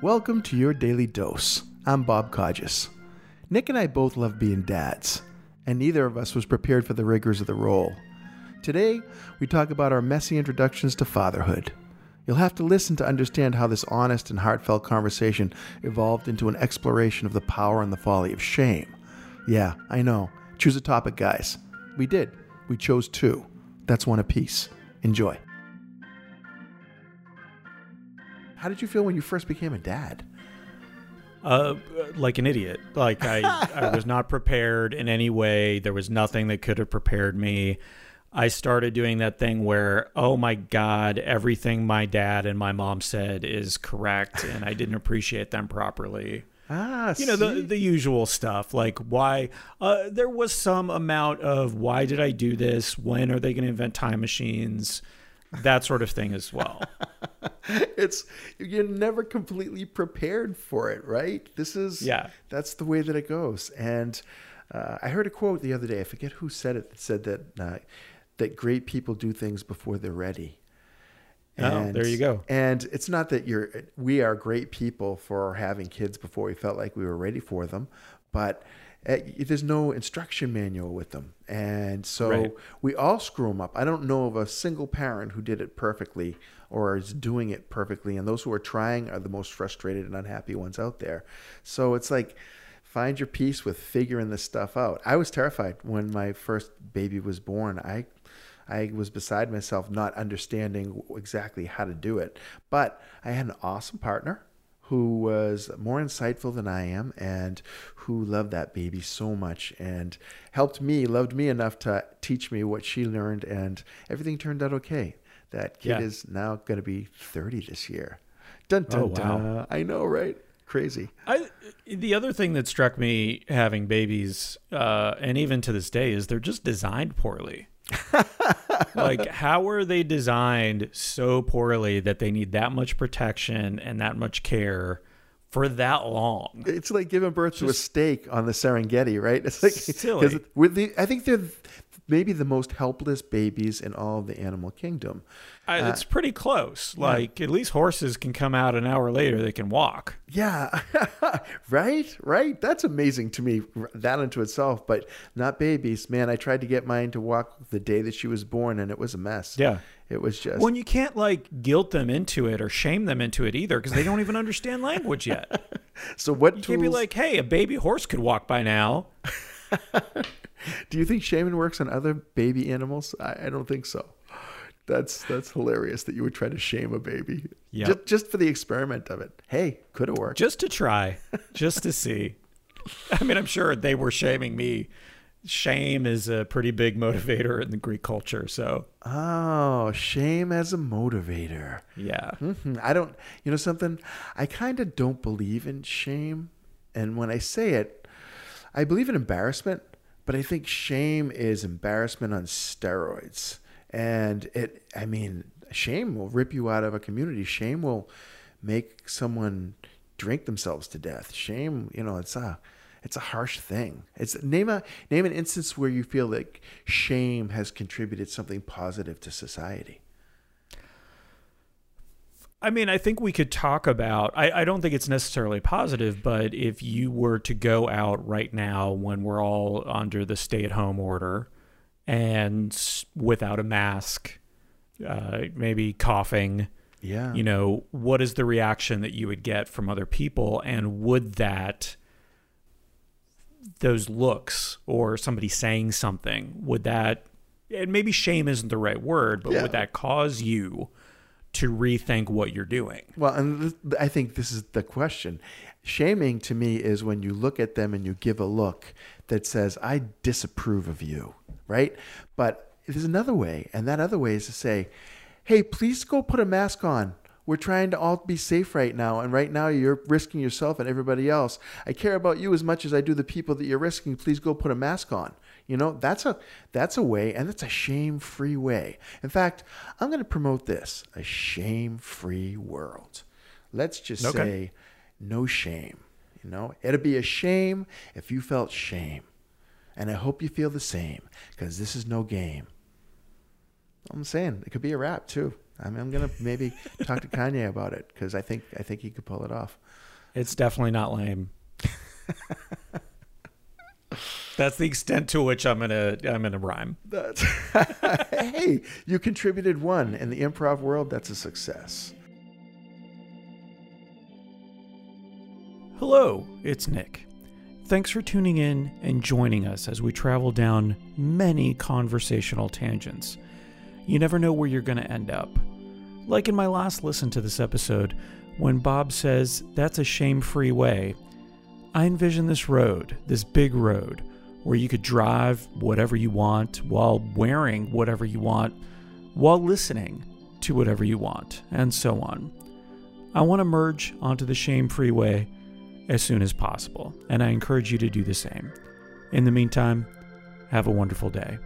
Welcome to your daily dose. I'm Bob Codges. Nick and I both love being dads, and neither of us was prepared for the rigors of the role. Today, we talk about our messy introductions to fatherhood. You'll have to listen to understand how this honest and heartfelt conversation evolved into an exploration of the power and the folly of shame. Yeah, I know. Choose a topic, guys. We did. We chose two. That's one apiece. Enjoy. How did you feel when you first became a dad? Uh, like an idiot. Like I, I was not prepared in any way. There was nothing that could have prepared me. I started doing that thing where, oh my God, everything my dad and my mom said is correct, and I didn't appreciate them properly. Ah, You know the the usual stuff like why uh, there was some amount of why did I do this? When are they going to invent time machines? That sort of thing as well. it's you're never completely prepared for it, right? This is Yeah. That's the way that it goes. And uh, I heard a quote the other day. I forget who said it. That said that uh, that great people do things before they're ready. Oh, there you go. And it's not that you're we are great people for having kids before we felt like we were ready for them, but uh, there's no instruction manual with them, and so Right. we all screw them up. I don't know of a single parent who did it perfectly or is doing it perfectly, and those who are trying are the most frustrated and unhappy ones out there. So it's like find your peace with figuring this stuff out. I was terrified when my first baby was born. I I was beside myself not understanding exactly how to do it. But I had an awesome partner who was more insightful than I am and who loved that baby so much and helped me, loved me enough to teach me what she learned and everything turned out okay. That kid Yeah. is now going to be 30 this year. Dun dun Oh, wow. dun. I know, right? Crazy. I the other thing that struck me having babies, uh, and even to this day, is they're just designed poorly. like, how are they designed so poorly that they need that much protection and that much care for that long? It's like giving birth to a steak on the Serengeti, right? It's like Silly. with the, I think they're maybe the most helpless babies in all of the animal kingdom. I, uh, it's pretty close. Like, at least horses can come out an hour later; they can walk. Yeah, right, right. That's amazing to me. That unto itself, but not babies. Man, I tried to get mine to walk the day that she was born, and it was a mess. Yeah. it was just. When you can't like guilt them into it or shame them into it either, because they don't even understand language yet. so what You tools? can't be like, "Hey, a baby horse could walk by now." do you think shaming works on other baby animals? I, I don't think so. That's that's hilarious that you would try to shame a baby. Yep. Just, just for the experiment of it. Hey, could have worked. just to try, just to see. I mean, I'm sure they were shaming me. Shame is a pretty big motivator in the Greek culture. So, Oh, shame as a motivator. yeah. Mhm. I don't, you know, something, I kind of don't believe in shame. And when I say it, I believe in embarrassment, but I think shame is embarrassment on steroids. And it, I mean, shame will rip you out of a community. Shame will make someone drink themselves to death. Shame, you know, it's a, it's a harsh thing. It's name a name an instance where you feel like shame has contributed something positive to society. I mean, I think we could talk about, I, I don't think it's necessarily positive, but if you were to go out right now when we're all under the stay at home order and without a mask, uh, maybe coughing, Yeah. you know, what is the reaction that you would get from other people? And would that, those looks or somebody saying something, would that, and maybe shame isn't the right word, but Yeah. would that cause you to rethink what you're doing? Well, and th- I think this is the question. Shaming to me is when you look at them and you give a look that says, I disapprove of you, right? But there's another way, and that other way is to say, hey, please go put a mask on. We're trying to all be safe right now, and right now you're risking yourself and everybody else. I care about you as much as I do the people that you're risking. Please go put a mask on. You know, that's a that's a way, and that's a shame-free way. In fact, I'm going to promote this: a shame-free world. Let's just Okay. say, no shame. You know, it'd be a shame if you felt shame, and I hope you feel the same because this is no game. I'm saying it could be a wrap too. I mean, I'm gonna maybe talk to Kanye about it because I think I think he could pull it off. It's definitely not lame. That's the extent to which I'm gonna I'm gonna rhyme. That's hey, you contributed one in the improv world. That's a success. Hello, it's Nick. Thanks for tuning in and joining us as we travel down many conversational tangents. You never know where you're going to end up. Like in my last listen to this episode, when Bob says, That's a shame free way, I envision this road, this big road, where you could drive whatever you want while wearing whatever you want, while listening to whatever you want, and so on. I want to merge onto the shame free way as soon as possible, and I encourage you to do the same. In the meantime, have a wonderful day.